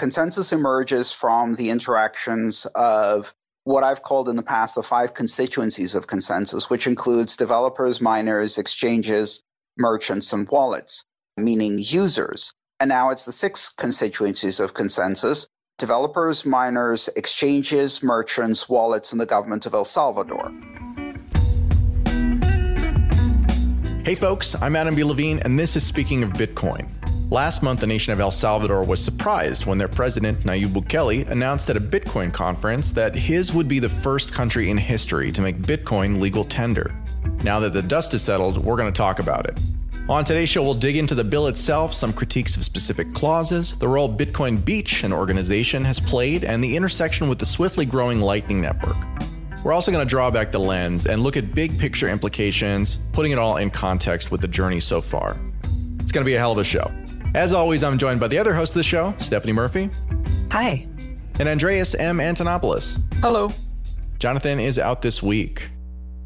Consensus emerges from the interactions of what I've called in the past the five constituencies of consensus, which includes developers, miners, exchanges, merchants, and wallets, meaning users. And now it's the six constituencies of consensus developers, miners, exchanges, merchants, wallets, and the government of El Salvador. Hey folks, I'm Adam B. Levine, and this is Speaking of Bitcoin. Last month, the nation of El Salvador was surprised when their president, Nayib Bukele, announced at a Bitcoin conference that his would be the first country in history to make Bitcoin legal tender. Now that the dust is settled, we're going to talk about it. On today's show, we'll dig into the bill itself, some critiques of specific clauses, the role Bitcoin Beach, an organization, has played, and the intersection with the swiftly growing Lightning Network. We're also going to draw back the lens and look at big picture implications, putting it all in context with the journey so far. It's going to be a hell of a show. As always, I'm joined by the other host of the show, Stephanie Murphy. Hi. And Andreas M. Antonopoulos. Hello. Jonathan is out this week.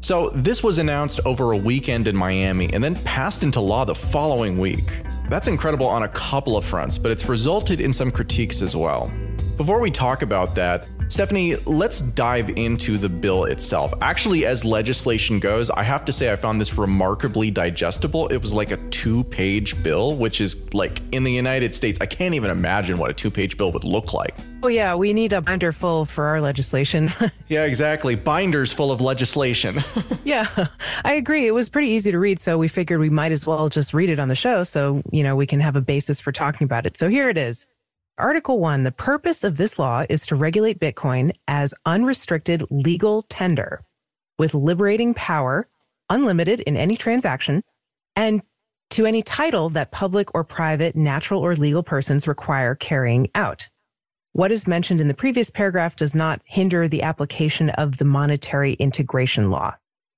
So, this was announced over a weekend in Miami and then passed into law the following week. That's incredible on a couple of fronts, but it's resulted in some critiques as well. Before we talk about that, Stephanie, let's dive into the bill itself. Actually, as legislation goes, I have to say I found this remarkably digestible. It was like a two page bill, which is like in the United States, I can't even imagine what a two page bill would look like. Oh, yeah, we need a binder full for our legislation. yeah, exactly. Binders full of legislation. yeah, I agree. It was pretty easy to read, so we figured we might as well just read it on the show so, you know, we can have a basis for talking about it. So here it is. Article 1 The purpose of this law is to regulate Bitcoin as unrestricted legal tender with liberating power, unlimited in any transaction, and to any title that public or private, natural or legal persons require carrying out. What is mentioned in the previous paragraph does not hinder the application of the monetary integration law.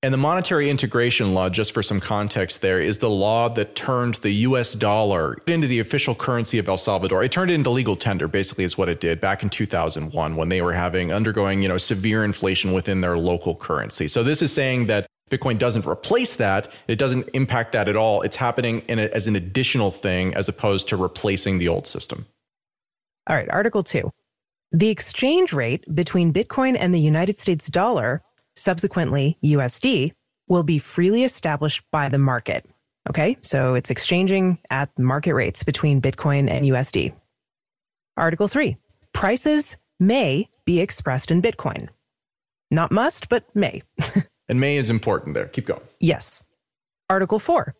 And the monetary integration law, just for some context there, is the law that turned the US dollar into the official currency of El Salvador. It turned it into legal tender, basically, is what it did back in 2001 when they were having undergoing, you know, severe inflation within their local currency. So this is saying that Bitcoin doesn't replace that. It doesn't impact that at all. It's happening a, as an additional thing as opposed to replacing the old system. All right, Article 2. The exchange rate between Bitcoin and the United States dollar subsequently USD, will be freely established by the market. Okay, so it's exchanging at market rates between Bitcoin and USD. Article 3 Prices may be expressed in Bitcoin. Not must, but may. and may is important there. Keep going. Yes. Article 4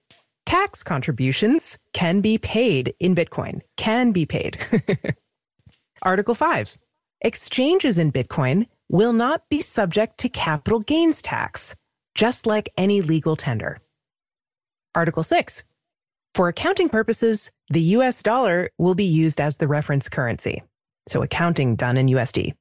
Tax contributions can be paid in Bitcoin. Can be paid. Article 5 Exchanges in Bitcoin will not be subject to capital gains tax, just like any legal tender. Article 6. For accounting purposes, the US dollar will be used as the reference currency. So accounting done in USD.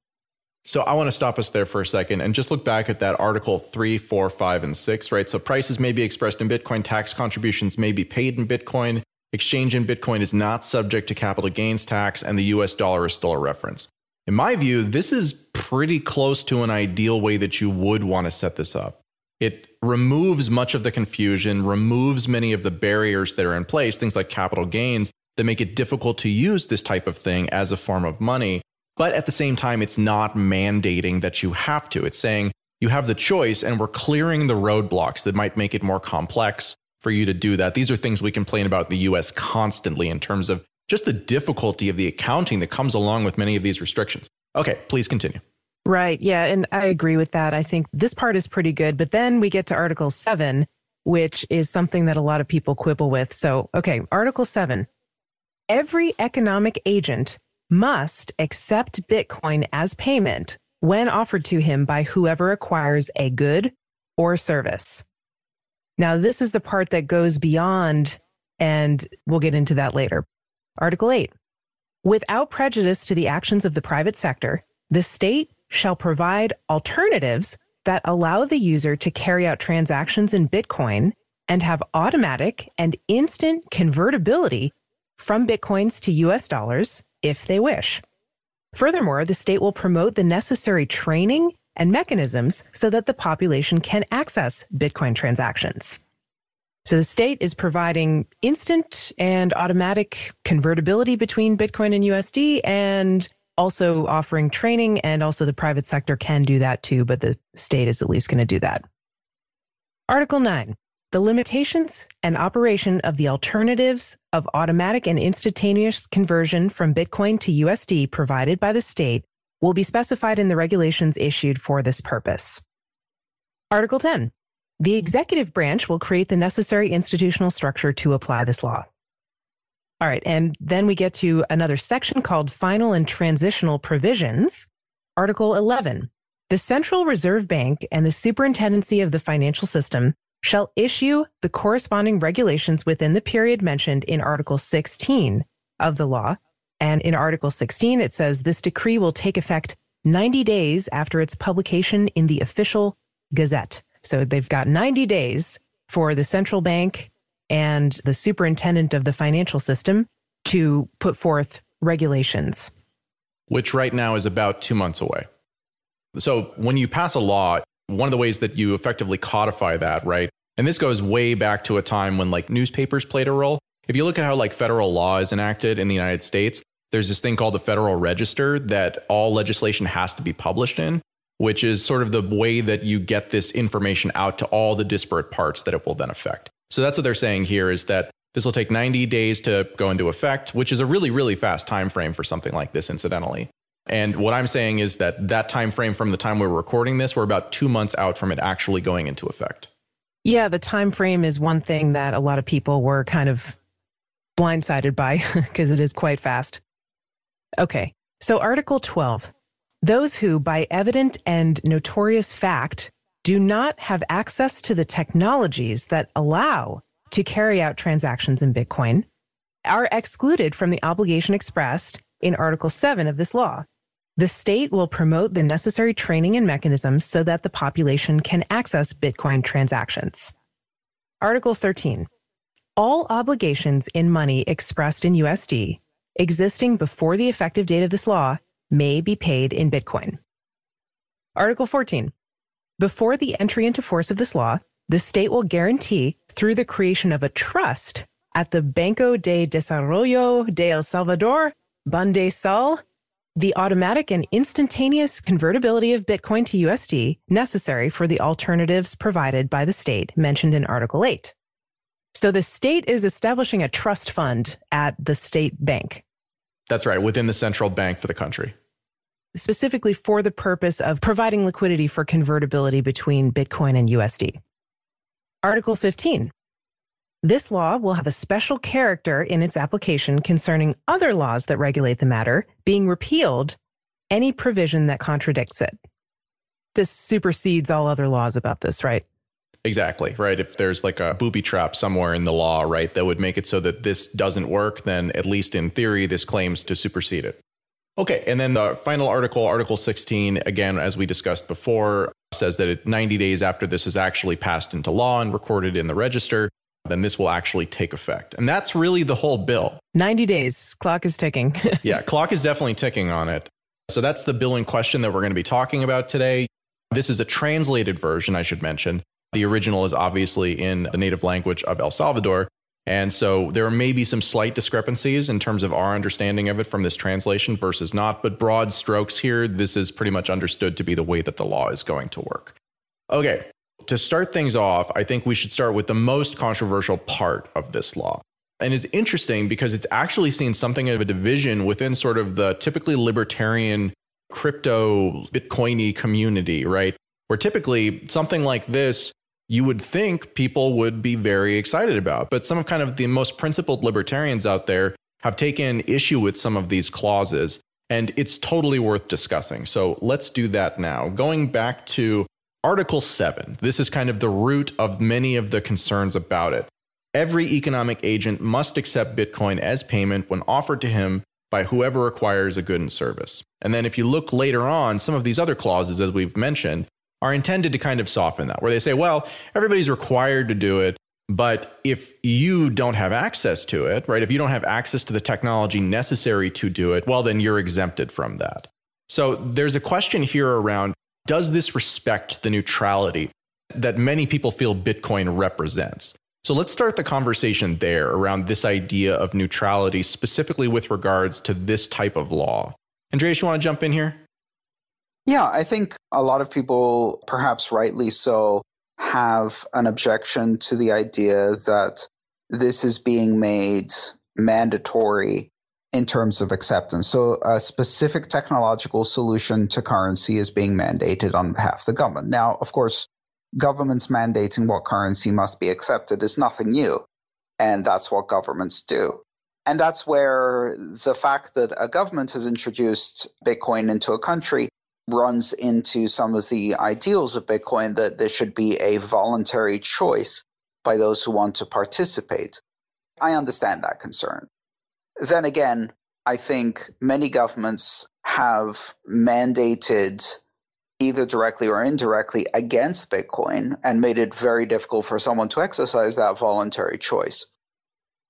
So I want to stop us there for a second and just look back at that article three, four, five, and six, right? So prices may be expressed in Bitcoin, tax contributions may be paid in Bitcoin, exchange in Bitcoin is not subject to capital gains tax, and the US dollar is still a reference. In my view, this is pretty close to an ideal way that you would want to set this up. It removes much of the confusion, removes many of the barriers that are in place, things like capital gains that make it difficult to use this type of thing as a form of money. But at the same time, it's not mandating that you have to. It's saying you have the choice and we're clearing the roadblocks that might make it more complex for you to do that. These are things we complain about in the US constantly in terms of just the difficulty of the accounting that comes along with many of these restrictions. Okay, please continue. Right. Yeah. And I agree with that. I think this part is pretty good. But then we get to Article 7, which is something that a lot of people quibble with. So, okay, Article 7 every economic agent must accept Bitcoin as payment when offered to him by whoever acquires a good or service. Now, this is the part that goes beyond, and we'll get into that later. Article 8. Without prejudice to the actions of the private sector, the state shall provide alternatives that allow the user to carry out transactions in Bitcoin and have automatic and instant convertibility from Bitcoins to US dollars if they wish. Furthermore, the state will promote the necessary training and mechanisms so that the population can access Bitcoin transactions. So the state is providing instant and automatic convertibility between Bitcoin and USD and also offering training and also the private sector can do that too, but the state is at least going to do that. Article 9 the limitations and operation of the alternatives of automatic and instantaneous conversion from Bitcoin to USD provided by the state will be specified in the regulations issued for this purpose. Article 10. The executive branch will create the necessary institutional structure to apply this law. All right, and then we get to another section called Final and Transitional Provisions. Article 11. The Central Reserve Bank and the Superintendency of the Financial System shall issue the corresponding regulations within the period mentioned in Article 16 of the law. And in Article 16, it says this decree will take effect 90 days after its publication in the official gazette. So they've got 90 days for the central bank and the superintendent of the financial system to put forth regulations. Which right now is about two months away. So when you pass a law, one of the ways that you effectively codify that, right, and this goes way back to a time when like newspapers played a role. If you look at how like federal law is enacted in the United States, there's this thing called the Federal Register that all legislation has to be published in, which is sort of the way that you get this information out to all the disparate parts that it will then affect. So that's what they're saying here is that this will take 90 days to go into effect, which is a really really fast time frame for something like this incidentally. And what I'm saying is that that time frame from the time we're recording this, we're about 2 months out from it actually going into effect. Yeah, the time frame is one thing that a lot of people were kind of blindsided by because it is quite fast. Okay, so Article 12. Those who, by evident and notorious fact, do not have access to the technologies that allow to carry out transactions in Bitcoin are excluded from the obligation expressed in Article 7 of this law. The state will promote the necessary training and mechanisms so that the population can access Bitcoin transactions. Article 13. All obligations in money expressed in USD existing before the effective date of this law may be paid in Bitcoin. Article 14. Before the entry into force of this law, the state will guarantee through the creation of a trust at the Banco de Desarrollo de El Salvador, Bandesal, the automatic and instantaneous convertibility of Bitcoin to USD necessary for the alternatives provided by the state mentioned in Article 8. So the state is establishing a trust fund at the state bank. That's right, within the central bank for the country. Specifically for the purpose of providing liquidity for convertibility between Bitcoin and USD. Article 15 this law will have a special character in its application concerning other laws that regulate the matter, being repealed any provision that contradicts it. This supersedes all other laws about this, right? Exactly, right? If there's like a booby trap somewhere in the law, right, that would make it so that this doesn't work, then at least in theory, this claims to supersede it. Okay, and then the final article, Article 16, again, as we discussed before, says that it, 90 days after this is actually passed into law and recorded in the register, then this will actually take effect. And that's really the whole bill. 90 days. Clock is ticking. yeah, clock is definitely ticking on it. So that's the bill in question that we're going to be talking about today. This is a translated version, I should mention. The original is obviously in the native language of El Salvador. And so there may be some slight discrepancies in terms of our understanding of it from this translation versus not, but broad strokes here, this is pretty much understood to be the way that the law is going to work. Okay, to start things off, I think we should start with the most controversial part of this law. And it's interesting because it's actually seen something of a division within sort of the typically libertarian crypto Bitcoiny community, right? Where typically something like this, you would think people would be very excited about. But some of kind of the most principled libertarians out there have taken issue with some of these clauses, and it's totally worth discussing. So let's do that now. Going back to Article 7, this is kind of the root of many of the concerns about it. Every economic agent must accept Bitcoin as payment when offered to him by whoever acquires a good and service. And then if you look later on, some of these other clauses, as we've mentioned, are intended to kind of soften that, where they say, well, everybody's required to do it. But if you don't have access to it, right, if you don't have access to the technology necessary to do it, well, then you're exempted from that. So there's a question here around does this respect the neutrality that many people feel Bitcoin represents? So let's start the conversation there around this idea of neutrality, specifically with regards to this type of law. Andreas, you want to jump in here? Yeah, I think a lot of people, perhaps rightly so, have an objection to the idea that this is being made mandatory in terms of acceptance. So, a specific technological solution to currency is being mandated on behalf of the government. Now, of course, governments mandating what currency must be accepted is nothing new. And that's what governments do. And that's where the fact that a government has introduced Bitcoin into a country runs into some of the ideals of Bitcoin that there should be a voluntary choice by those who want to participate. I understand that concern. Then again, I think many governments have mandated either directly or indirectly against Bitcoin and made it very difficult for someone to exercise that voluntary choice.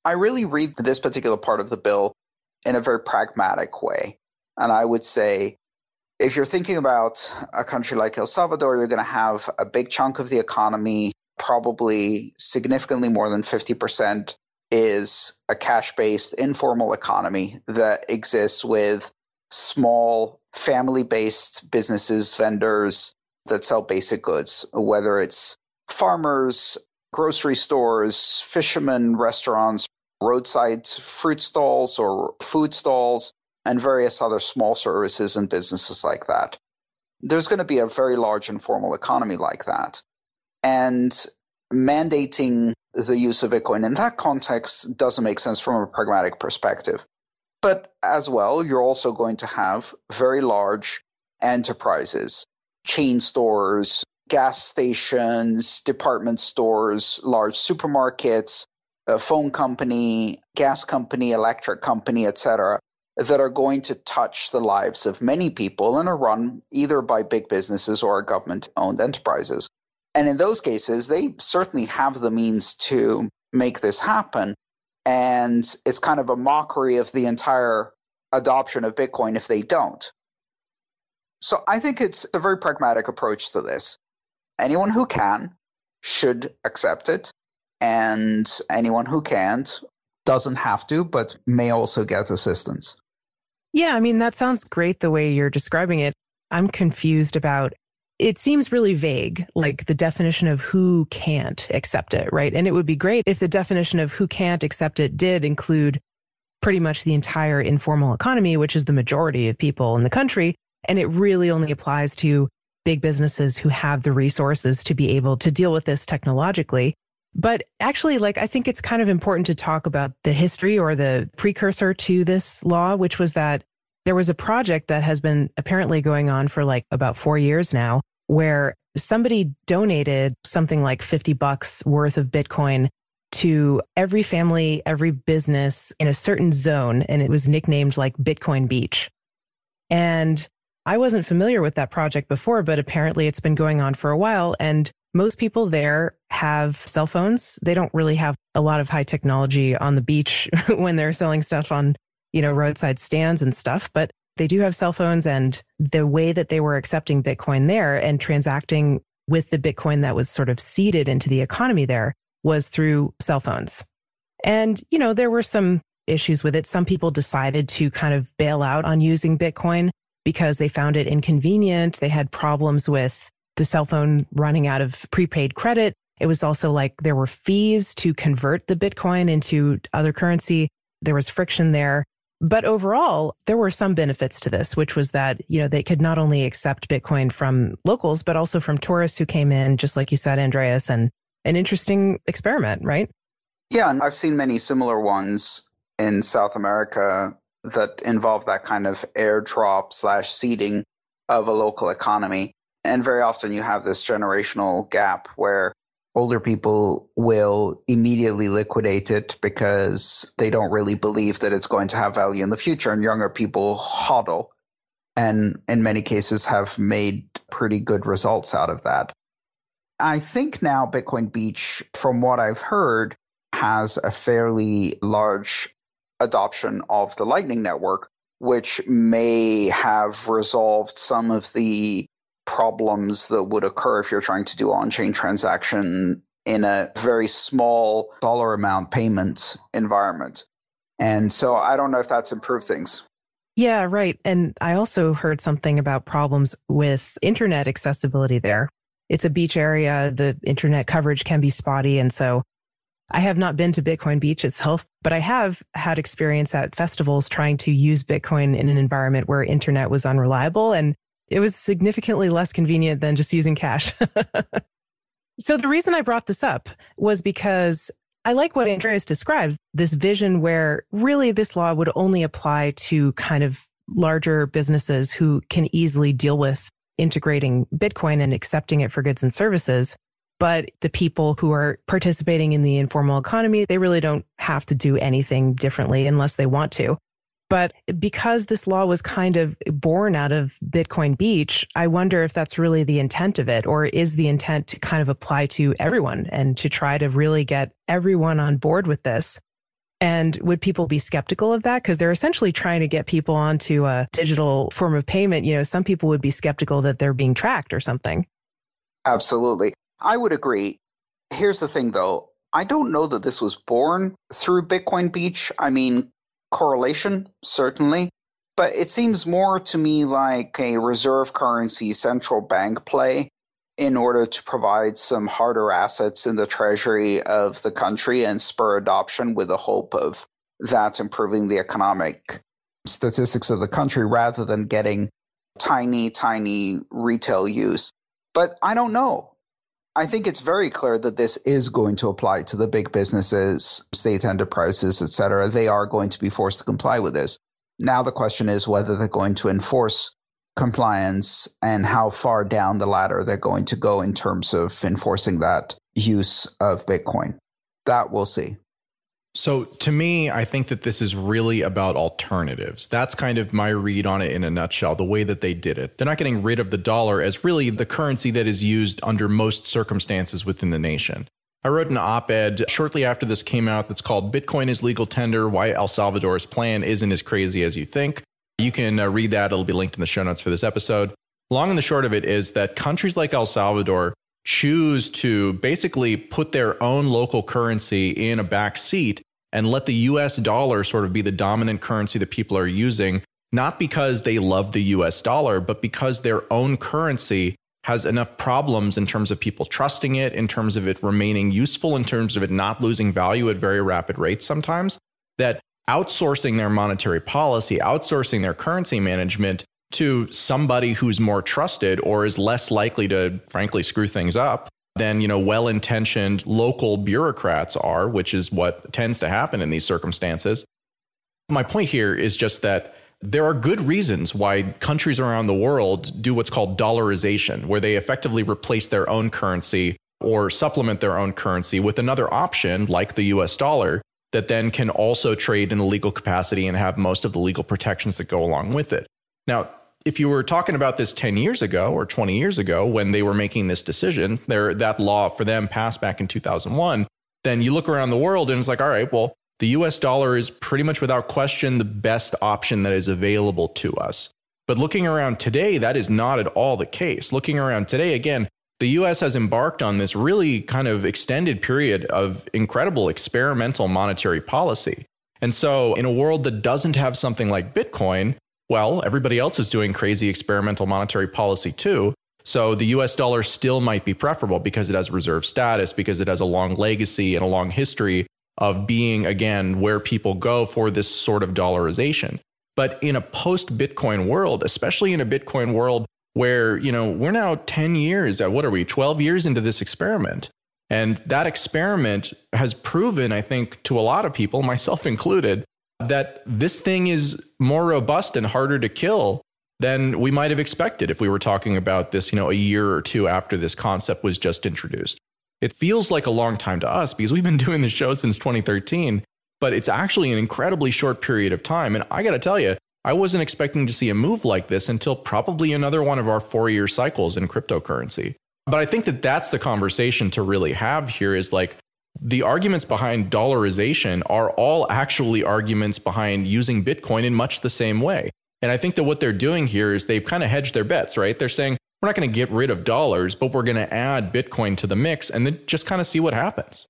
I really read this particular part of the bill in a very pragmatic way. And I would say if you're thinking about a country like El Salvador, you're going to have a big chunk of the economy, probably significantly more than 50%, is a cash based informal economy that exists with small family based businesses, vendors that sell basic goods, whether it's farmers, grocery stores, fishermen, restaurants, roadside fruit stalls or food stalls, and various other small services and businesses like that. There's going to be a very large informal economy like that. And mandating the use of Bitcoin in that context doesn't make sense from a pragmatic perspective. But as well, you're also going to have very large enterprises, chain stores, gas stations, department stores, large supermarkets, phone company, gas company, electric company, etc., that are going to touch the lives of many people and are run either by big businesses or government owned enterprises. And in those cases, they certainly have the means to make this happen. And it's kind of a mockery of the entire adoption of Bitcoin if they don't. So I think it's a very pragmatic approach to this. Anyone who can should accept it, and anyone who can't doesn't have to, but may also get assistance. Yeah, I mean, that sounds great the way you're describing it. I'm confused about it seems really vague, like the definition of who can't accept it, right? And it would be great if the definition of who can't accept it did include pretty much the entire informal economy, which is the majority of people in the country. And it really only applies to big businesses who have the resources to be able to deal with this technologically. But actually, like, I think it's kind of important to talk about the history or the precursor to this law, which was that there was a project that has been apparently going on for like about four years now, where somebody donated something like 50 bucks worth of Bitcoin to every family, every business in a certain zone. And it was nicknamed like Bitcoin Beach. And I wasn't familiar with that project before, but apparently it's been going on for a while. And most people there have cell phones. They don't really have a lot of high technology on the beach when they're selling stuff on you know, roadside stands and stuff, but they do have cell phones and the way that they were accepting Bitcoin there and transacting with the Bitcoin that was sort of seeded into the economy there was through cell phones. And, you know, there were some issues with it. Some people decided to kind of bail out on using Bitcoin because they found it inconvenient. They had problems with the cell phone running out of prepaid credit. It was also like there were fees to convert the Bitcoin into other currency. There was friction there. But overall, there were some benefits to this, which was that, you know, they could not only accept Bitcoin from locals, but also from tourists who came in, just like you said, Andreas, and an interesting experiment, right? Yeah, and I've seen many similar ones in South America that involve that kind of airdrop slash seeding of a local economy. And very often you have this generational gap where older people will immediately liquidate it because they don't really believe that it's going to have value in the future. And younger people hodl and in many cases have made pretty good results out of that. I think now Bitcoin Beach, from what I've heard, has a fairly large adoption of the Lightning Network, which may have resolved some of the problems that would occur if you're trying to do on chain transaction in a very small dollar amount payment environment. And so I don't know if that's improved things. Yeah, right. And I also heard something about problems with internet accessibility there. It's a beach area. The internet coverage can be spotty. And so I have not been to Bitcoin Beach itself, but I have had experience at festivals trying to use Bitcoin in an environment where internet was unreliable and it was significantly less convenient than just using cash. so the reason I brought this up was because I like what Andreas describes this vision where really this law would only apply to kind of larger businesses who can easily deal with integrating Bitcoin and accepting it for goods and services. But the people who are participating in the informal economy, they really don't have to do anything differently unless they want to. But because this law was kind of born out of Bitcoin Beach, I wonder if that's really the intent of it, or is the intent to kind of apply to everyone and to try to really get everyone on board with this? And would people be skeptical of that? Because they're essentially trying to get people onto a digital form of payment. You know, some people would be skeptical that they're being tracked or something. Absolutely. I would agree. Here's the thing, though. I don't know that this was born through Bitcoin Beach. I mean, correlation, certainly. But it seems more to me like a reserve currency central bank play in order to provide some harder assets in the treasury of the country and spur adoption with the hope of that improving the economic statistics of the country rather than getting tiny, tiny retail use. But I don't know. I think it's very clear that this is going to apply to the big businesses, state enterprises, et cetera. They are going to be forced to comply with this. Now the question is whether they're going to enforce compliance and how far down the ladder they're going to go in terms of enforcing that use of Bitcoin. That we'll see. So to me, I think that this is really about alternatives. That's kind of my read on it in a nutshell, the way that they did it. They're not getting rid of the dollar as really the currency that is used under most circumstances within the nation. I wrote an op ed shortly after this came out that's called Bitcoin is Legal Tender Why El Salvador's Plan Isn't as Crazy as You Think. You can uh, read that, it'll be linked in the show notes for this episode. Long and the short of it is that countries like El Salvador choose to basically put their own local currency in a back seat and let the US dollar sort of be the dominant currency that people are using, not because they love the US dollar, but because their own currency has enough problems in terms of people trusting it, in terms of it remaining useful, in terms of it not losing value at very rapid rates sometimes, that outsourcing their monetary policy, outsourcing their currency management to somebody who's more trusted or is less likely to, frankly, screw things up than you know well-intentioned local bureaucrats are, which is what tends to happen in these circumstances. My point here is just that there are good reasons why countries around the world do what's called dollarization, where they effectively replace their own currency or supplement their own currency with another option like the US dollar that then can also trade in a legal capacity and have most of the legal protections that go along with it. Now, if you were talking about this 10 years ago or 20 years ago when they were making this decision, there that law for them passed back in 2001, then you look around the world and it's like, all right, well, the US dollar is pretty much without question the best option that is available to us. But looking around today, that is not at all the case. Looking around today, again, the US has embarked on this really kind of extended period of incredible experimental monetary policy. And so, in a world that doesn't have something like Bitcoin, well, everybody else is doing crazy experimental monetary policy too. So the US dollar still might be preferable because it has reserve status, because it has a long legacy and a long history of being, again, where people go for this sort of dollarization. But in a post Bitcoin world, especially in a Bitcoin world where, you know, we're now 10 years, uh, what are we, 12 years into this experiment. And that experiment has proven, I think, to a lot of people, myself included, that this thing is more robust and harder to kill than we might have expected if we were talking about this, you know, a year or two after this concept was just introduced. It feels like a long time to us because we've been doing the show since 2013, but it's actually an incredibly short period of time. And I got to tell you, I wasn't expecting to see a move like this until probably another one of our four year cycles in cryptocurrency. But I think that that's the conversation to really have here is like the arguments behind dollarization are all actually arguments behind using Bitcoin in much the same way. And I think that what they're doing here is they've kind of hedged their bets, right? They're saying, we're not going to get rid of dollars, but we're going to add Bitcoin to the mix and then just kind of see what happens.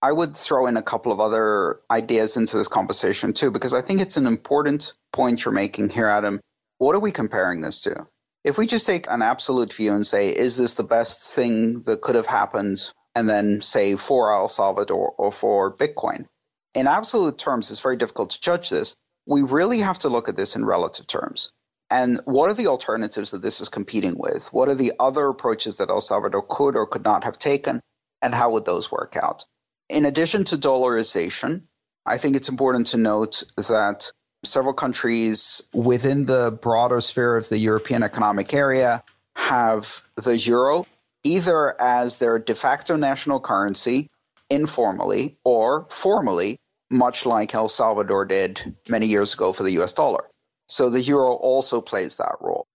I would throw in a couple of other ideas into this conversation too, because I think it's an important point you're making here, Adam. What are we comparing this to? If we just take an absolute view and say, is this the best thing that could have happened? And then say for El Salvador or for Bitcoin. In absolute terms, it's very difficult to judge this we really have to look at this in relative terms. And what are the alternatives that this is competing with? What are the other approaches that El Salvador could or could not have taken? And how would those work out? In addition to dollarization, I think it's important to note that several countries within the broader sphere of the European Economic Area have the euro either as their de facto national currency informally or formally much like El Salvador did many years ago for the US dollar. So the euro also plays that role.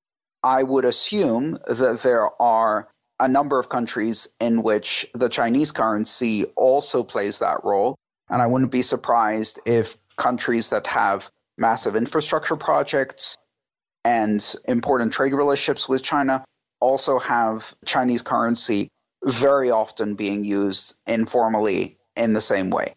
I would assume that there are a number of countries in which the Chinese currency also plays that role. And I wouldn't be surprised if countries that have massive infrastructure projects and important trade relationships with China also have Chinese currency very often being used informally in the same way.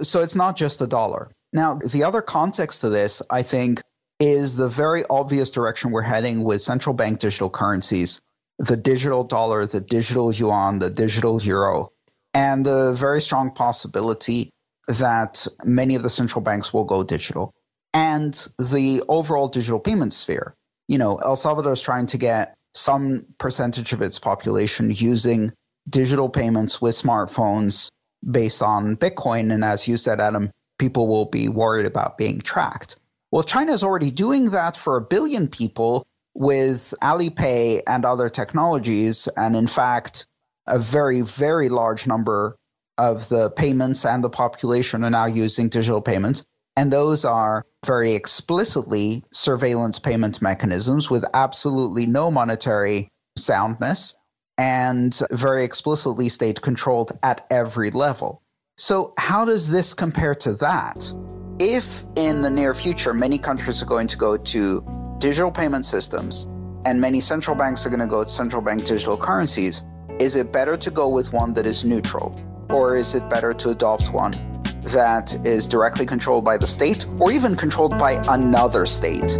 So it's not just the dollar. Now, the other context to this, I think, is the very obvious direction we're heading with central bank digital currencies the digital dollar, the digital yuan, the digital euro, and the very strong possibility that many of the central banks will go digital. And the overall digital payment sphere. You know, El Salvador is trying to get some percentage of its population using digital payments with smartphones based on Bitcoin. And as you said, Adam, people will be worried about being tracked. Well, China is already doing that for a billion people with Alipay and other technologies. And in fact, a very, very large number of the payments and the population are now using digital payments. And those are very explicitly surveillance payment mechanisms with absolutely no monetary soundness and very explicitly state controlled at every level. So, how does this compare to that? If in the near future many countries are going to go to digital payment systems and many central banks are going to go to central bank digital currencies, is it better to go with one that is neutral? Or is it better to adopt one that is directly controlled by the state or even controlled by another state?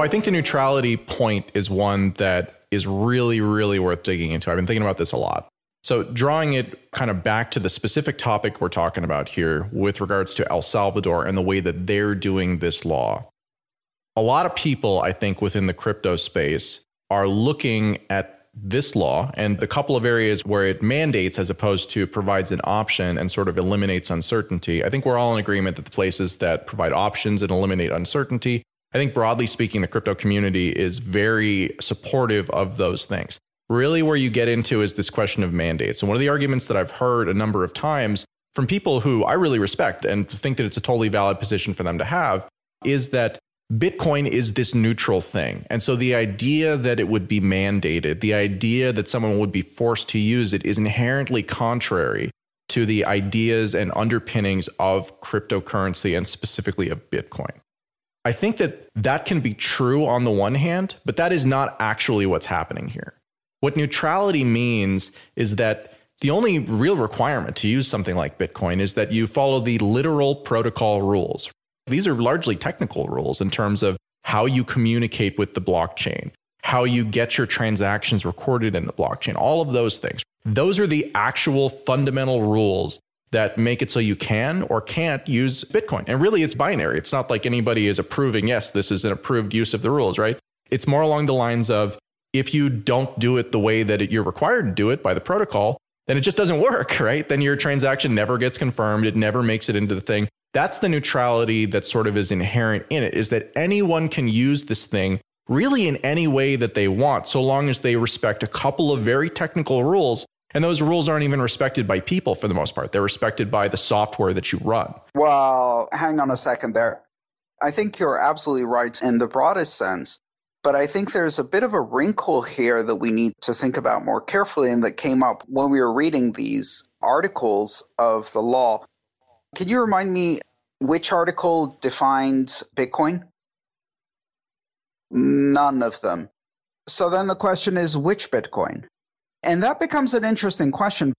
So I think the neutrality point is one that is really, really worth digging into. I've been thinking about this a lot. So, drawing it kind of back to the specific topic we're talking about here with regards to El Salvador and the way that they're doing this law. A lot of people, I think, within the crypto space are looking at this law and the couple of areas where it mandates as opposed to provides an option and sort of eliminates uncertainty. I think we're all in agreement that the places that provide options and eliminate uncertainty I think broadly speaking, the crypto community is very supportive of those things. Really, where you get into is this question of mandates. And one of the arguments that I've heard a number of times from people who I really respect and think that it's a totally valid position for them to have is that Bitcoin is this neutral thing. And so the idea that it would be mandated, the idea that someone would be forced to use it is inherently contrary to the ideas and underpinnings of cryptocurrency and specifically of Bitcoin. I think that that can be true on the one hand, but that is not actually what's happening here. What neutrality means is that the only real requirement to use something like Bitcoin is that you follow the literal protocol rules, these are largely technical rules in terms of how you communicate with the blockchain, how you get your transactions recorded in the blockchain, all of those things. Those are the actual fundamental rules that make it so you can or can't use Bitcoin. And really, it's binary. It's not like anybody is approving, yes, this is an approved use of the rules, right? It's more along the lines of if you don't do it the way that you're required to do it by the protocol, then it just doesn't work, right? Then your transaction never gets confirmed. It never makes it into the thing. That's the neutrality that sort of is inherent in it is that anyone can use this thing really in any way that they want, so long as they respect a couple of very technical rules. And those rules aren't even respected by people for the most part. They're respected by the software that you run. Well, hang on a second there. I think you're absolutely right in the broadest sense. But I think there's a bit of a wrinkle here that we need to think about more carefully and that came up when we were reading these articles of the law. Can you remind me which article defined Bitcoin? None of them. So then the question is which Bitcoin? And that becomes an interesting question.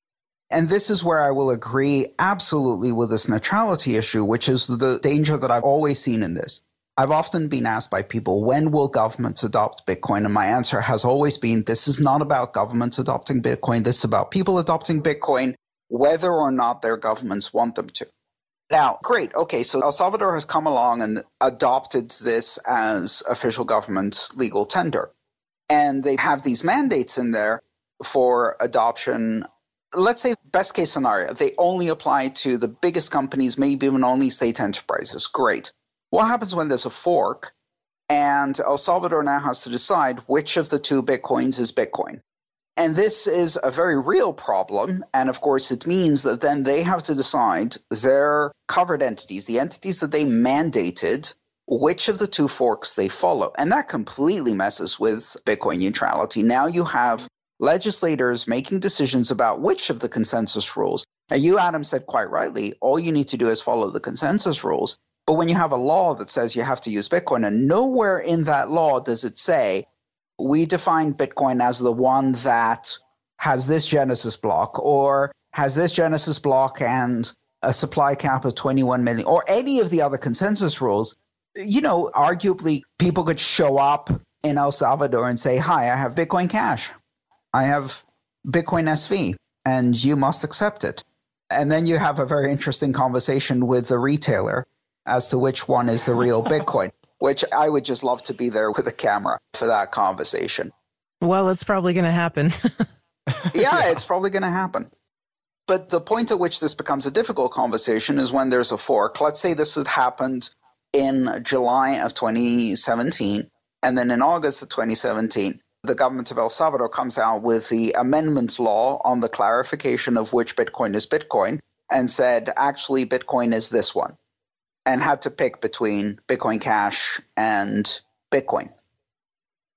And this is where I will agree absolutely with this neutrality issue, which is the danger that I've always seen in this. I've often been asked by people, when will governments adopt Bitcoin? And my answer has always been, this is not about governments adopting Bitcoin. This is about people adopting Bitcoin, whether or not their governments want them to. Now, great. Okay, so El Salvador has come along and adopted this as official government legal tender. And they have these mandates in there for adoption. Let's say, best case scenario, they only apply to the biggest companies, maybe even only state enterprises. Great. What happens when there's a fork and El Salvador now has to decide which of the two Bitcoins is Bitcoin? And this is a very real problem. And of course, it means that then they have to decide their covered entities, the entities that they mandated, which of the two forks they follow. And that completely messes with Bitcoin neutrality. Now you have legislators making decisions about which of the consensus rules. Now, you, Adam, said quite rightly, all you need to do is follow the consensus rules. But when you have a law that says you have to use Bitcoin, and nowhere in that law does it say we define Bitcoin as the one that has this Genesis block or has this Genesis block and a supply cap of 21 million or any of the other consensus rules, you know, arguably people could show up in El Salvador and say, Hi, I have Bitcoin Cash. I have Bitcoin SV, and you must accept it. And then you have a very interesting conversation with the retailer as to which one is the real Bitcoin which I would just love to be there with a camera for that conversation. Well, it's probably going to happen. yeah, it's probably going to happen. But the point at which this becomes a difficult conversation is when there's a fork. Let's say this had happened in July of 2017, and then in August of 2017, the government of El Salvador comes out with the amendment law on the clarification of which Bitcoin is Bitcoin and said, actually, Bitcoin is this one and had to pick between Bitcoin Cash and Bitcoin.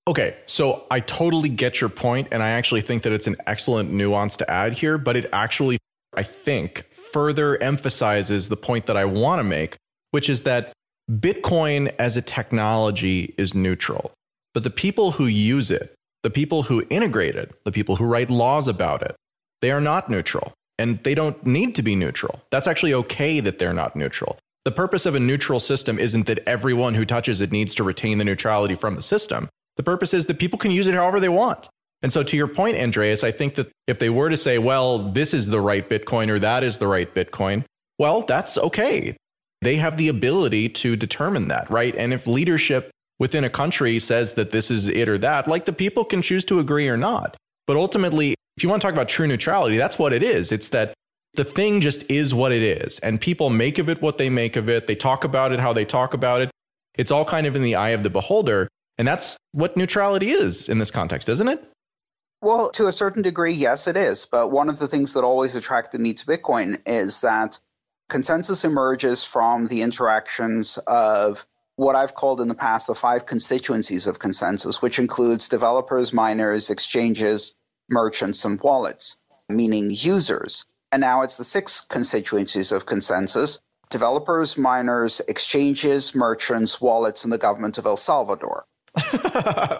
Okay, so I totally get your point, and I actually think that it's an excellent nuance to add here, but it actually, I think, further emphasizes the point that I want to make, which is that Bitcoin as a technology is neutral, but the people who use it, the people who integrate it, the people who write laws about it, they are not neutral. And they don't need to be neutral. That's actually okay that they're not neutral. The purpose of a neutral system isn't that everyone who touches it needs to retain the neutrality from the system. The purpose is that people can use it however they want. And so, to your point, Andreas, I think that if they were to say, well, this is the right Bitcoin or that is the right Bitcoin, well, that's okay. They have the ability to determine that, right? And if leadership within a country says that this is it or that, like the people can choose to agree or not. But ultimately, if you want to talk about true neutrality, that's what it is. It's that the thing just is what it is. And people make of it what they make of it. They talk about it how they talk about it. It's all kind of in the eye of the beholder. And that's what neutrality is in this context, isn't it? Well, to a certain degree, yes, it is. But one of the things that always attracted me to Bitcoin is that consensus emerges from the interactions of what I've called in the past the five constituencies of consensus, which includes developers, miners, exchanges, merchants, and wallets, meaning users. And now it's the six constituencies of consensus developers, miners, exchanges, merchants, wallets, and the government of El Salvador.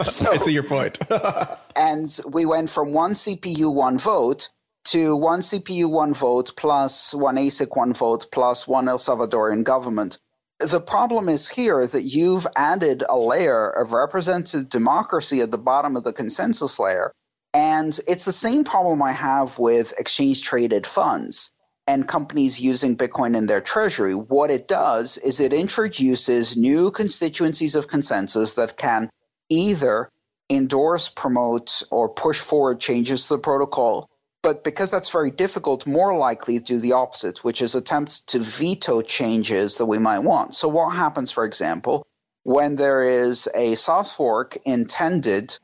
so, I see your point. and we went from one CPU, one vote to one CPU, one vote plus one ASIC, one vote plus one El Salvadorian government. The problem is here that you've added a layer of representative democracy at the bottom of the consensus layer. And it's the same problem I have with exchange traded funds and companies using Bitcoin in their treasury. What it does is it introduces new constituencies of consensus that can either endorse, promote, or push forward changes to the protocol. But because that's very difficult, more likely do the opposite, which is attempt to veto changes that we might want. So, what happens, for example, when there is a soft fork intended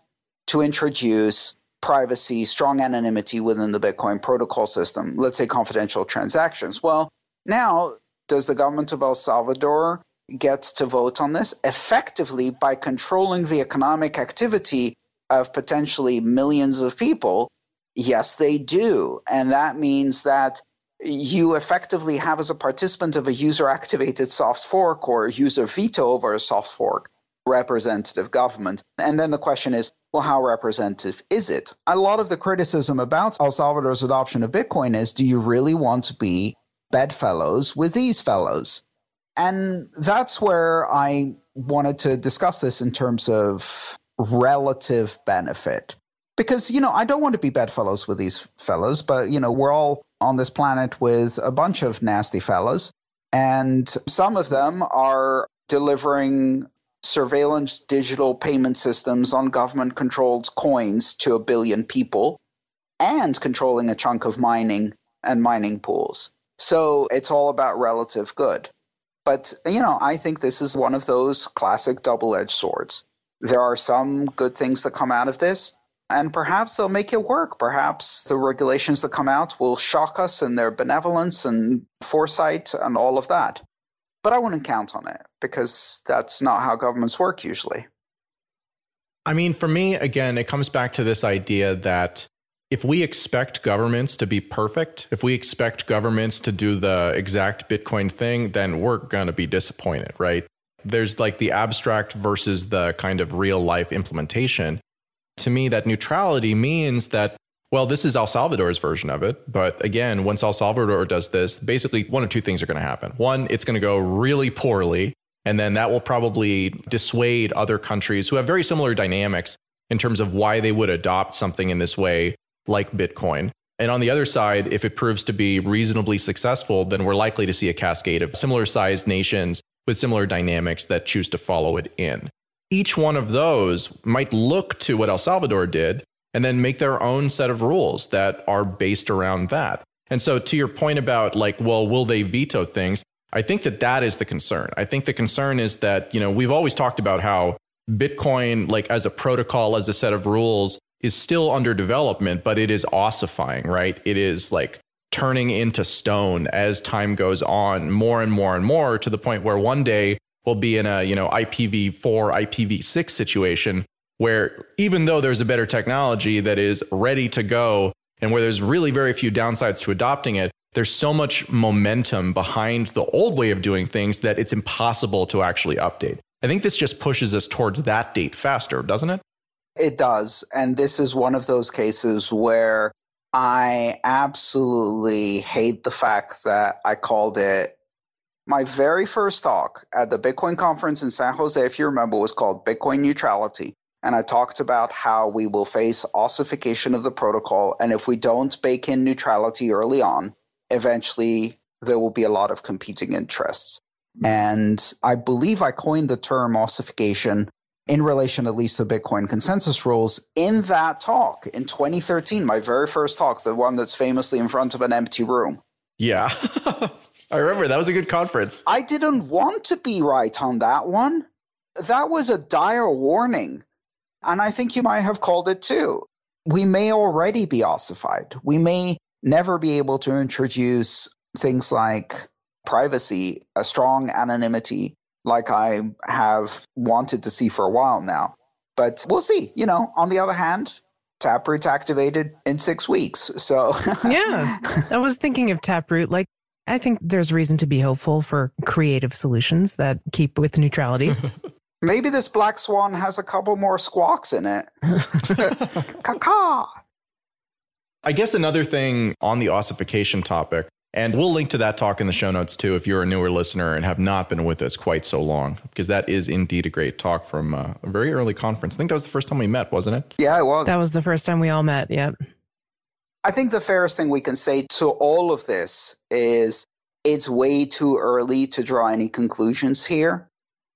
to introduce privacy, strong anonymity within the Bitcoin protocol system, let's say confidential transactions. Well, now does the government of El Salvador get to vote on this effectively by controlling the economic activity of potentially millions of people? Yes, they do. And that means that you effectively have as a participant of a user activated soft fork or user veto over a soft fork representative government. And then the question is, well, how representative is it? A lot of the criticism about El Salvador's adoption of Bitcoin is do you really want to be bedfellows with these fellows? And that's where I wanted to discuss this in terms of relative benefit. Because, you know, I don't want to be bedfellows with these fellows, but, you know, we're all on this planet with a bunch of nasty fellows. And some of them are delivering surveillance digital payment systems on government controlled coins to a billion people and controlling a chunk of mining and mining pools. So it's all about relative good. But, you know, I think this is one of those classic double edged swords. There are some good things that come out of this, and perhaps they'll make it work. Perhaps the regulations that come out will shock us in their benevolence and foresight and all of that. But I wouldn't count on it because that's not how governments work usually. I mean, for me, again, it comes back to this idea that if we expect governments to be perfect, if we expect governments to do the exact Bitcoin thing, then we're going to be disappointed, right? There's like the abstract versus the kind of real life implementation. To me, that neutrality means that well, this is El Salvador's version of it. But again, once El Salvador does this, basically one of two things are going to happen. One, it's going to go really poorly. And then that will probably dissuade other countries who have very similar dynamics in terms of why they would adopt something in this way, like Bitcoin. And on the other side, if it proves to be reasonably successful, then we're likely to see a cascade of similar sized nations with similar dynamics that choose to follow it in. Each one of those might look to what El Salvador did and then make their own set of rules that are based around that. And so, to your point about like, well, will they veto things? I think that that is the concern. I think the concern is that, you know, we've always talked about how Bitcoin, like as a protocol, as a set of rules, is still under development, but it is ossifying, right? It is like turning into stone as time goes on more and more and more to the point where one day we'll be in a, you know, IPv4, IPv6 situation where even though there's a better technology that is ready to go and where there's really very few downsides to adopting it, there's so much momentum behind the old way of doing things that it's impossible to actually update. I think this just pushes us towards that date faster, doesn't it? It does. And this is one of those cases where I absolutely hate the fact that I called it my very first talk at the Bitcoin conference in San Jose, if you remember, was called Bitcoin Neutrality. And I talked about how we will face ossification of the protocol. And if we don't bake in neutrality early on, eventually there will be a lot of competing interests. Hmm. And I believe I coined the term ossification in relation at least to Bitcoin consensus rules in that talk in 2013, my very first talk, the one that's famously in front of an empty room. Yeah. I remember that was a good conference. I didn't want to be right on that one. That was a dire warning and I think you might have called it too. we may already be ossified. We may never be able to introduce things like privacy, a strong anonymity, like I have wanted to see for a while now. But we'll see. You know, on the other hand, Taproot's activated in six weeks. So, yeah, I was thinking of Taproot. Like, I think there's reason to be hopeful for creative solutions that keep with neutrality. Maybe this black swan has a couple more squawks in it. Caw I guess another thing on the ossification topic, and we'll link to that talk in the show notes too if you're a newer listener and have not been with us quite so long, because that is indeed a great talk from uh, a very early conference. I think that was the first time we met, wasn't it? Yeah, it was. That was the first time we all met. Yep. I think the fairest thing we can say to all of this is it's way too early to draw any conclusions here.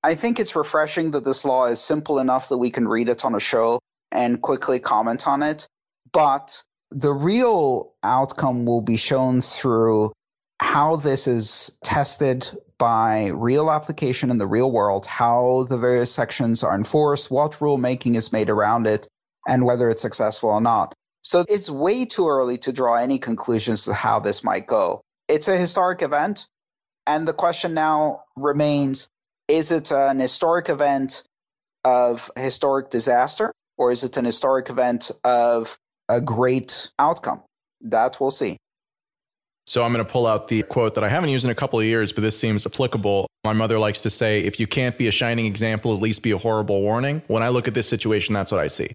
I think it's refreshing that this law is simple enough that we can read it on a show and quickly comment on it. But the real outcome will be shown through how this is tested by real application in the real world, how the various sections are enforced, what rulemaking is made around it, and whether it's successful or not. So it's way too early to draw any conclusions to how this might go. It's a historic event. And the question now remains is it an historic event of historic disaster or is it an historic event of a great outcome? That we'll see. So I'm going to pull out the quote that I haven't used in a couple of years, but this seems applicable. My mother likes to say, if you can't be a shining example, at least be a horrible warning. When I look at this situation, that's what I see.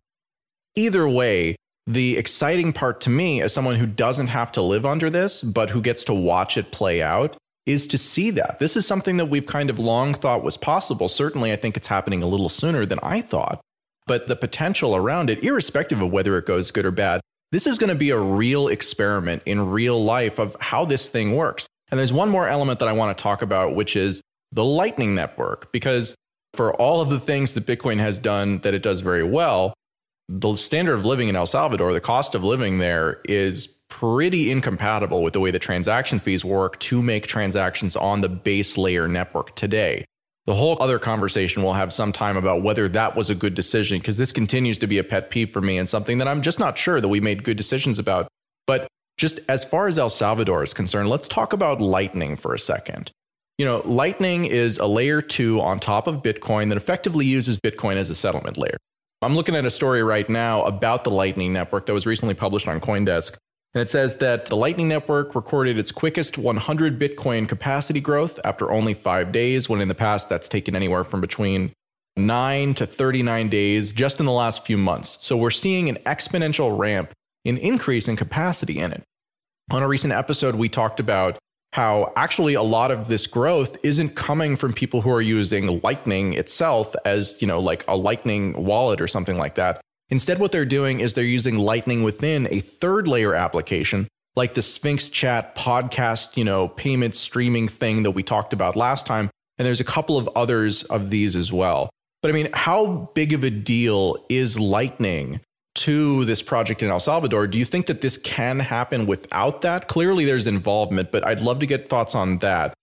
Either way, the exciting part to me, as someone who doesn't have to live under this, but who gets to watch it play out, is to see that. This is something that we've kind of long thought was possible. Certainly, I think it's happening a little sooner than I thought. But the potential around it, irrespective of whether it goes good or bad, this is going to be a real experiment in real life of how this thing works. And there's one more element that I want to talk about, which is the Lightning Network. Because for all of the things that Bitcoin has done that it does very well, the standard of living in El Salvador, the cost of living there is pretty incompatible with the way the transaction fees work to make transactions on the base layer network today. The whole other conversation we'll have some time about whether that was a good decision, because this continues to be a pet peeve for me and something that I'm just not sure that we made good decisions about. But just as far as El Salvador is concerned, let's talk about Lightning for a second. You know, Lightning is a layer two on top of Bitcoin that effectively uses Bitcoin as a settlement layer. I'm looking at a story right now about the Lightning Network that was recently published on Coindesk and it says that the Lightning Network recorded its quickest 100 Bitcoin capacity growth after only five days, when in the past that's taken anywhere from between 9 to 39 days just in the last few months. So we're seeing an exponential ramp in increase in capacity in it. On a recent episode, we talked about how actually a lot of this growth isn't coming from people who are using Lightning itself as, you know, like a Lightning wallet or something like that. Instead, what they're doing is they're using Lightning within a third layer application, like the Sphinx Chat podcast, you know, payment streaming thing that we talked about last time. And there's a couple of others of these as well. But I mean, how big of a deal is Lightning to this project in El Salvador? Do you think that this can happen without that? Clearly, there's involvement, but I'd love to get thoughts on that.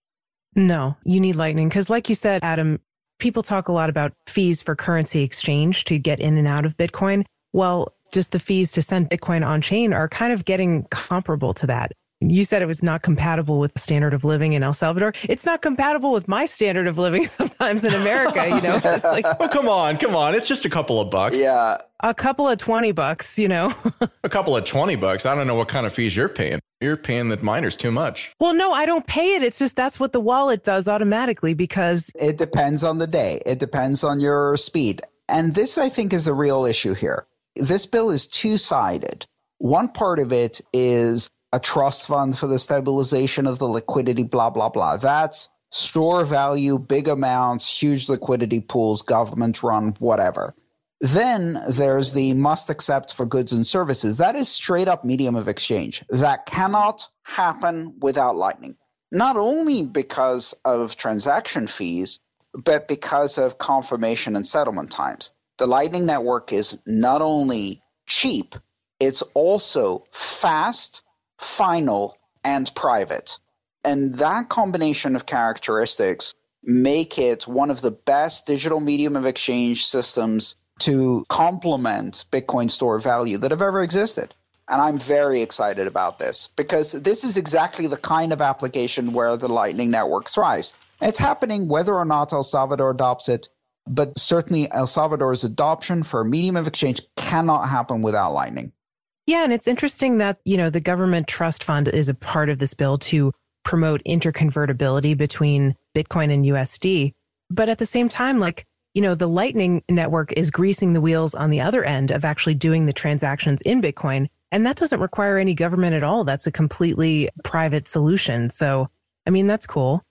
No, you need Lightning because, like you said, Adam, people talk a lot about fees for currency exchange to get in and out of Bitcoin. Well, just the fees to send Bitcoin on chain are kind of getting comparable to that. You said it was not compatible with the standard of living in El Salvador. It's not compatible with my standard of living sometimes in America, you know. It's like Oh, come on, come on. It's just a couple of bucks. Yeah. A couple of 20 bucks, you know. a couple of 20 bucks. I don't know what kind of fees you're paying. You're paying the miners too much. Well, no, I don't pay it. It's just that's what the wallet does automatically because it depends on the day. It depends on your speed. And this I think is a real issue here. This bill is two-sided. One part of it is a trust fund for the stabilization of the liquidity, blah, blah, blah. That's store value, big amounts, huge liquidity pools, government run, whatever. Then there's the must accept for goods and services. That is straight up medium of exchange. That cannot happen without Lightning. Not only because of transaction fees, but because of confirmation and settlement times. The Lightning Network is not only cheap, it's also fast final, and private. And that combination of characteristics make it one of the best digital medium of exchange systems to complement Bitcoin store value that have ever existed. And I'm very excited about this because this is exactly the kind of application where the Lightning Network thrives. It's happening whether or not El Salvador adopts it, but certainly El Salvador's adoption for a medium of exchange cannot happen without Lightning. Yeah, and it's interesting that, you know, the government trust fund is a part of this bill to promote interconvertibility between Bitcoin and USD. But at the same time, like, you know, the Lightning Network is greasing the wheels on the other end of actually doing the transactions in Bitcoin. And that doesn't require any government at all. That's a completely private solution. So, I mean, that's cool.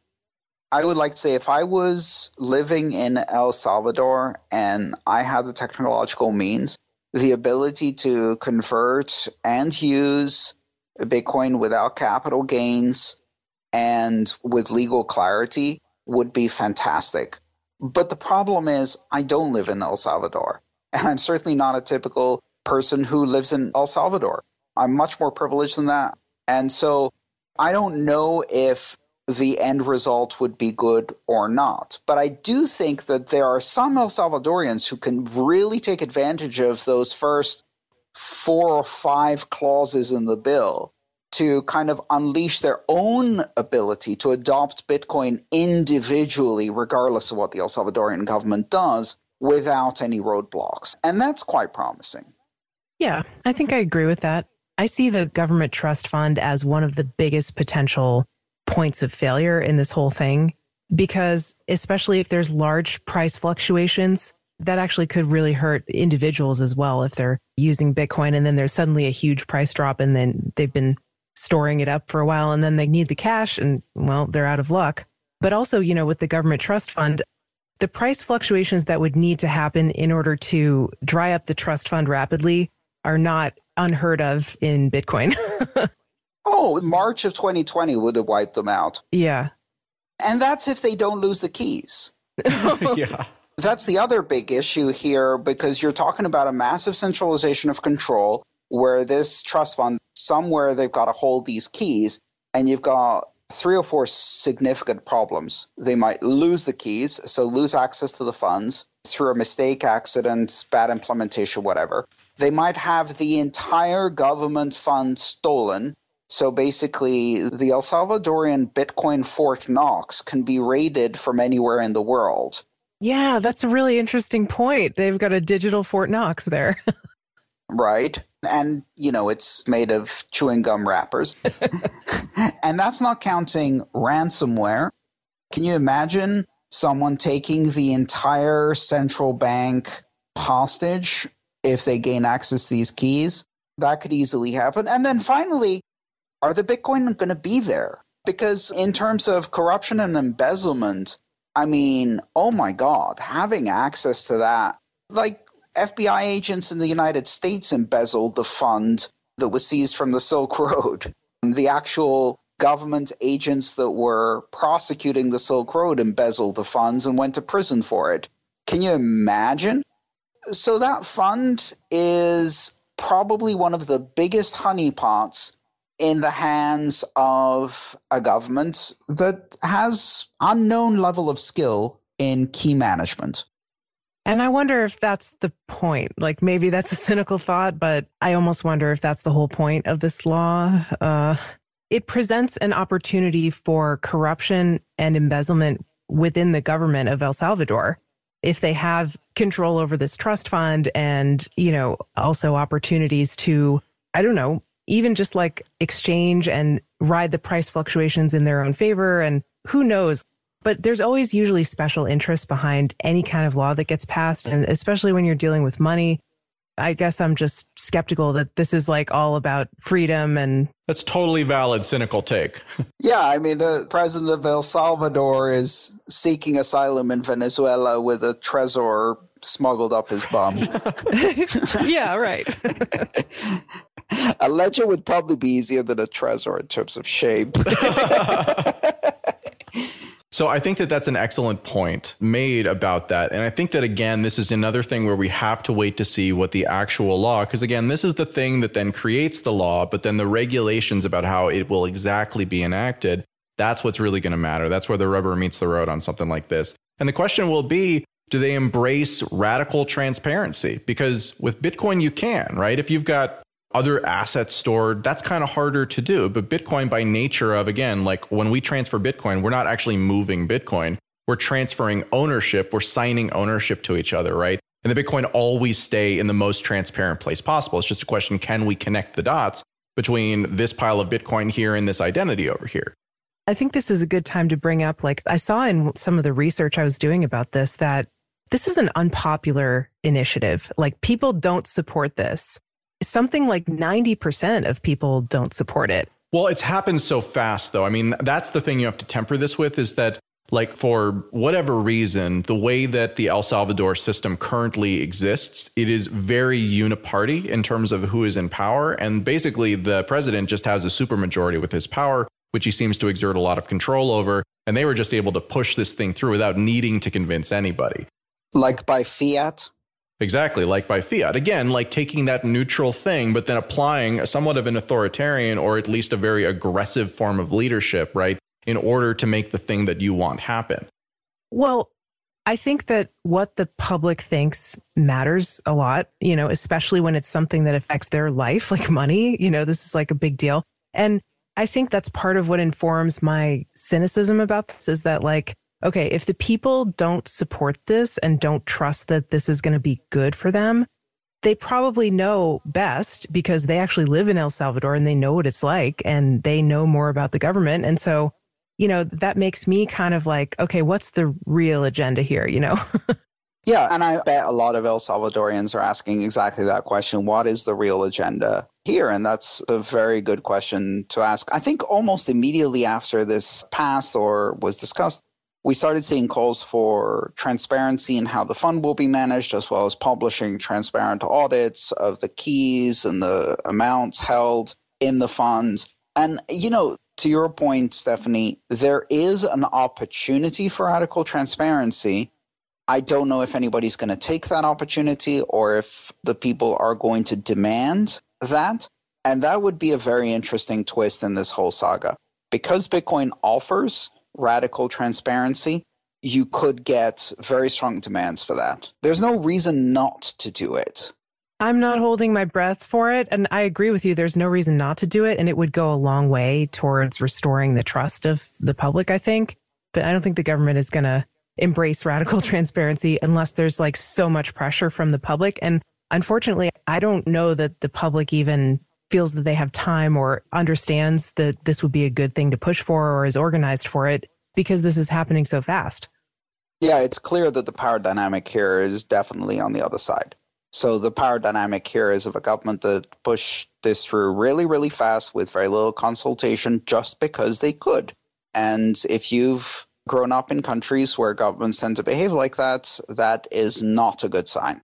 I would like to say if I was living in El Salvador and I had the technological means, the ability to convert and use Bitcoin without capital gains and with legal clarity would be fantastic. But the problem is, I don't live in El Salvador. And I'm certainly not a typical person who lives in El Salvador. I'm much more privileged than that. And so I don't know if the end result would be good or not. But I do think that there are some El Salvadorians who can really take advantage of those first four or five clauses in the bill to kind of unleash their own ability to adopt Bitcoin individually, regardless of what the El Salvadorian government does, without any roadblocks. And that's quite promising. Yeah, I think I agree with that. I see the government trust fund as one of the biggest potential points of failure in this whole thing because especially if there's large price fluctuations that actually could really hurt individuals as well if they're using bitcoin and then there's suddenly a huge price drop and then they've been storing it up for a while and then they need the cash and well they're out of luck. But also you know with the government trust fund the price fluctuations that would need to happen in order to dry up the trust fund rapidly are not unheard of in bitcoin Oh, March of 2020 would have wiped them out. Yeah. And that's if they don't lose the keys. yeah. That's the other big issue here because you're talking about a massive centralization of control where this trust fund, somewhere they've got to hold these keys, and you've got three or four significant problems. They might lose the keys, so lose access to the funds through a mistake, accident, bad implementation, whatever. They might have the entire government fund stolen so basically, the El Salvadorian Bitcoin Fort Knox can be raided from anywhere in the world. Yeah, that's a really interesting point. They've got a digital Fort Knox there. right. And, you know, it's made of chewing gum wrappers. and that's not counting ransomware. Can you imagine someone taking the entire central bank hostage if they gain access to these keys? That could easily happen. And then finally, are the Bitcoin going to be there? Because in terms of corruption and embezzlement, I mean, oh my God, having access to that, like FBI agents in the United States embezzled the fund that was seized from the Silk Road. The actual government agents that were prosecuting the Silk Road embezzled the funds and went to prison for it. Can you imagine? So that fund is probably one of the biggest honeypots in the hands of a government that has unknown level of skill in key management. And I wonder if that's the point. Like maybe that's a cynical thought, but I almost wonder if that's the whole point of this law. Uh, it presents an opportunity for corruption and embezzlement within the government of El Salvador. If they have control over this trust fund and, you know, also opportunities to, I don't know, even just like exchange and ride the price fluctuations in their own favor. And who knows? But there's always usually special interest behind any kind of law that gets passed. And especially when you're dealing with money, I guess I'm just skeptical that this is like all about freedom and. That's totally valid, cynical take. yeah, I mean, the president of El Salvador is seeking asylum in Venezuela with a Trezor smuggled up his bum. yeah, right. a ledger would probably be easier than a Trezor in terms of shape. So I think that that's an excellent point made about that. And I think that again, this is another thing where we have to wait to see what the actual law, because again, this is the thing that then creates the law, but then the regulations about how it will exactly be enacted, that's what's really going to matter. That's where the rubber meets the road on something like this. And the question will be, do they embrace radical transparency? Because with Bitcoin, you can, right? If you've got other assets stored, that's kind of harder to do. But Bitcoin, by nature of, again, like when we transfer Bitcoin, we're not actually moving Bitcoin. We're transferring ownership, we're signing ownership to each other, right? And the Bitcoin always stay in the most transparent place possible. It's just a question can we connect the dots between this pile of Bitcoin here and this identity over here? I think this is a good time to bring up like I saw in some of the research I was doing about this that this is an unpopular initiative. Like people don't support this. Something like 90% of people don't support it. Well, it's happened so fast though. I mean, that's the thing you have to temper this with is that like for whatever reason, the way that the El Salvador system currently exists, it is very uniparty in terms of who is in power. And basically the president just has a supermajority with his power, which he seems to exert a lot of control over. And they were just able to push this thing through without needing to convince anybody. Like by fiat? Exactly, like by fiat. Again, like taking that neutral thing, but then applying somewhat of an authoritarian or at least a very aggressive form of leadership, right? In order to make the thing that you want happen. Well, I think that what the public thinks matters a lot, you know, especially when it's something that affects their life, like money. You know, this is like a big deal. And I think that's part of what informs my cynicism about this is that, like, okay, if the people don't support this and don't trust that this is going to be good for them, they probably know best because they actually live in El Salvador and they know what it's like and they know more about the government. And so, you know, that makes me kind of like, okay, what's the real agenda here, you know? yeah. And I bet a lot of El Salvadorians are asking exactly that question What is the real agenda here? And that's a very good question to ask. I think almost immediately after this passed or was discussed, we started seeing calls for transparency in how the fund will be managed, as well as publishing transparent audits of the keys and the amounts held in the fund. And, you know, to your point, Stephanie, there is an opportunity for radical transparency. I don't know if anybody's going to take that opportunity or if the people are going to demand that. And that would be a very interesting twist in this whole saga. Because Bitcoin offers radical transparency, you could get very strong demands for that. There's no reason not to do it. I'm not holding my breath for it. And I agree with you. There's no reason not to do it. And it would go a long way towards restoring the trust of the public, I think. But I don't think the government is going to embrace radical transparency unless there's like so much pressure from the public. And unfortunately, I don't know that the public even feels that they have time or understands that this would be a good thing to push for or is organized for it because this is happening so fast. Yeah, it's clear that the power dynamic here is definitely on the other side. So the power dynamic here is of a government that pushed this through really, really fast with very little consultation just because they could. And if you've grown up in countries where governments tend to behave like that, that is not a good sign.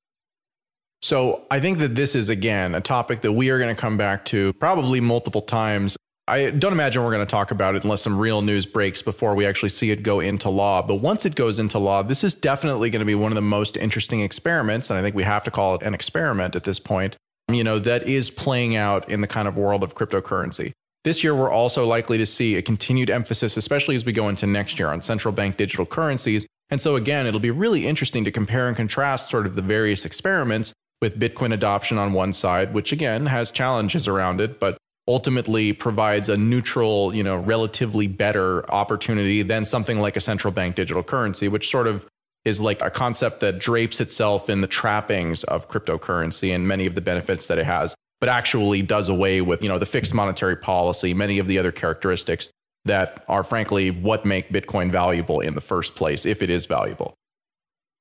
So I think that this is, again, a topic that we are going to come back to probably multiple times. I don't imagine we're going to talk about it unless some real news breaks before we actually see it go into law. But once it goes into law, this is definitely going to be one of the most interesting experiments. And I think we have to call it an experiment at this point, you know, that is playing out in the kind of world of cryptocurrency. This year, we're also likely to see a continued emphasis, especially as we go into next year, on central bank digital currencies. And so, again, it'll be really interesting to compare and contrast sort of the various experiments with Bitcoin adoption on one side, which again has challenges around it, but ultimately provides a neutral, you know, relatively better opportunity than something like a central bank digital currency, which sort of is like a concept that drapes itself in the trappings of cryptocurrency and many of the benefits that it has, but actually does away with, you know, the fixed monetary policy, many of the other characteristics that are frankly what make Bitcoin valuable in the first place, if it is valuable.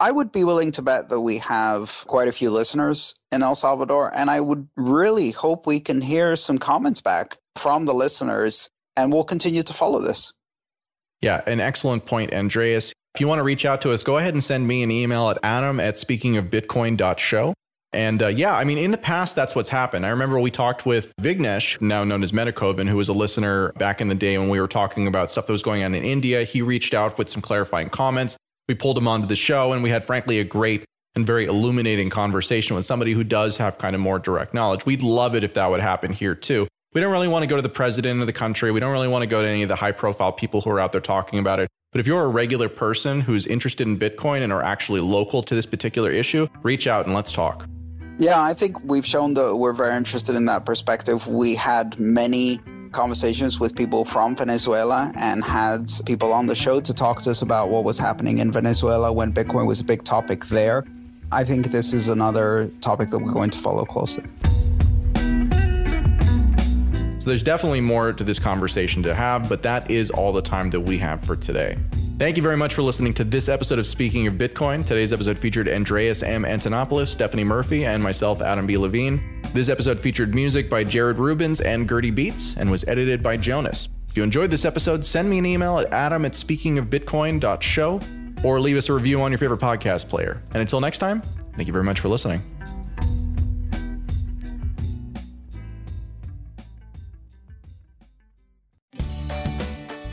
I would be willing to bet that we have quite a few listeners in El Salvador, and I would really hope we can hear some comments back from the listeners, and we'll continue to follow this. Yeah, an excellent point, Andreas. If you want to reach out to us, go ahead and send me an email at adam at speakingofbitcoin.show. And uh, yeah, I mean, in the past, that's what's happened. I remember we talked with Vignesh, now known as Metakovan, who was a listener back in the day when we were talking about stuff that was going on in India. He reached out with some clarifying comments we pulled him onto the show and we had frankly a great and very illuminating conversation with somebody who does have kind of more direct knowledge. We'd love it if that would happen here too. We don't really want to go to the president of the country. We don't really want to go to any of the high profile people who are out there talking about it. But if you're a regular person who's interested in Bitcoin and are actually local to this particular issue, reach out and let's talk. Yeah, I think we've shown that we're very interested in that perspective. We had many conversations with people from Venezuela and had people on the show to talk to us about what was happening in Venezuela when Bitcoin was a big topic there. I think this is another topic that we're going to follow closely. So there's definitely more to this conversation to have, but that is all the time that we have for today. Thank you very much for listening to this episode of Speaking of Bitcoin. Today's episode featured Andreas M. Antonopoulos, Stephanie Murphy, and myself, Adam B. Levine. This episode featured music by Jared Rubens and Gertie Beats and was edited by Jonas. If you enjoyed this episode, send me an email at adam at speakingofbitcoin.show or leave us a review on your favorite podcast player. And until next time, thank you very much for listening.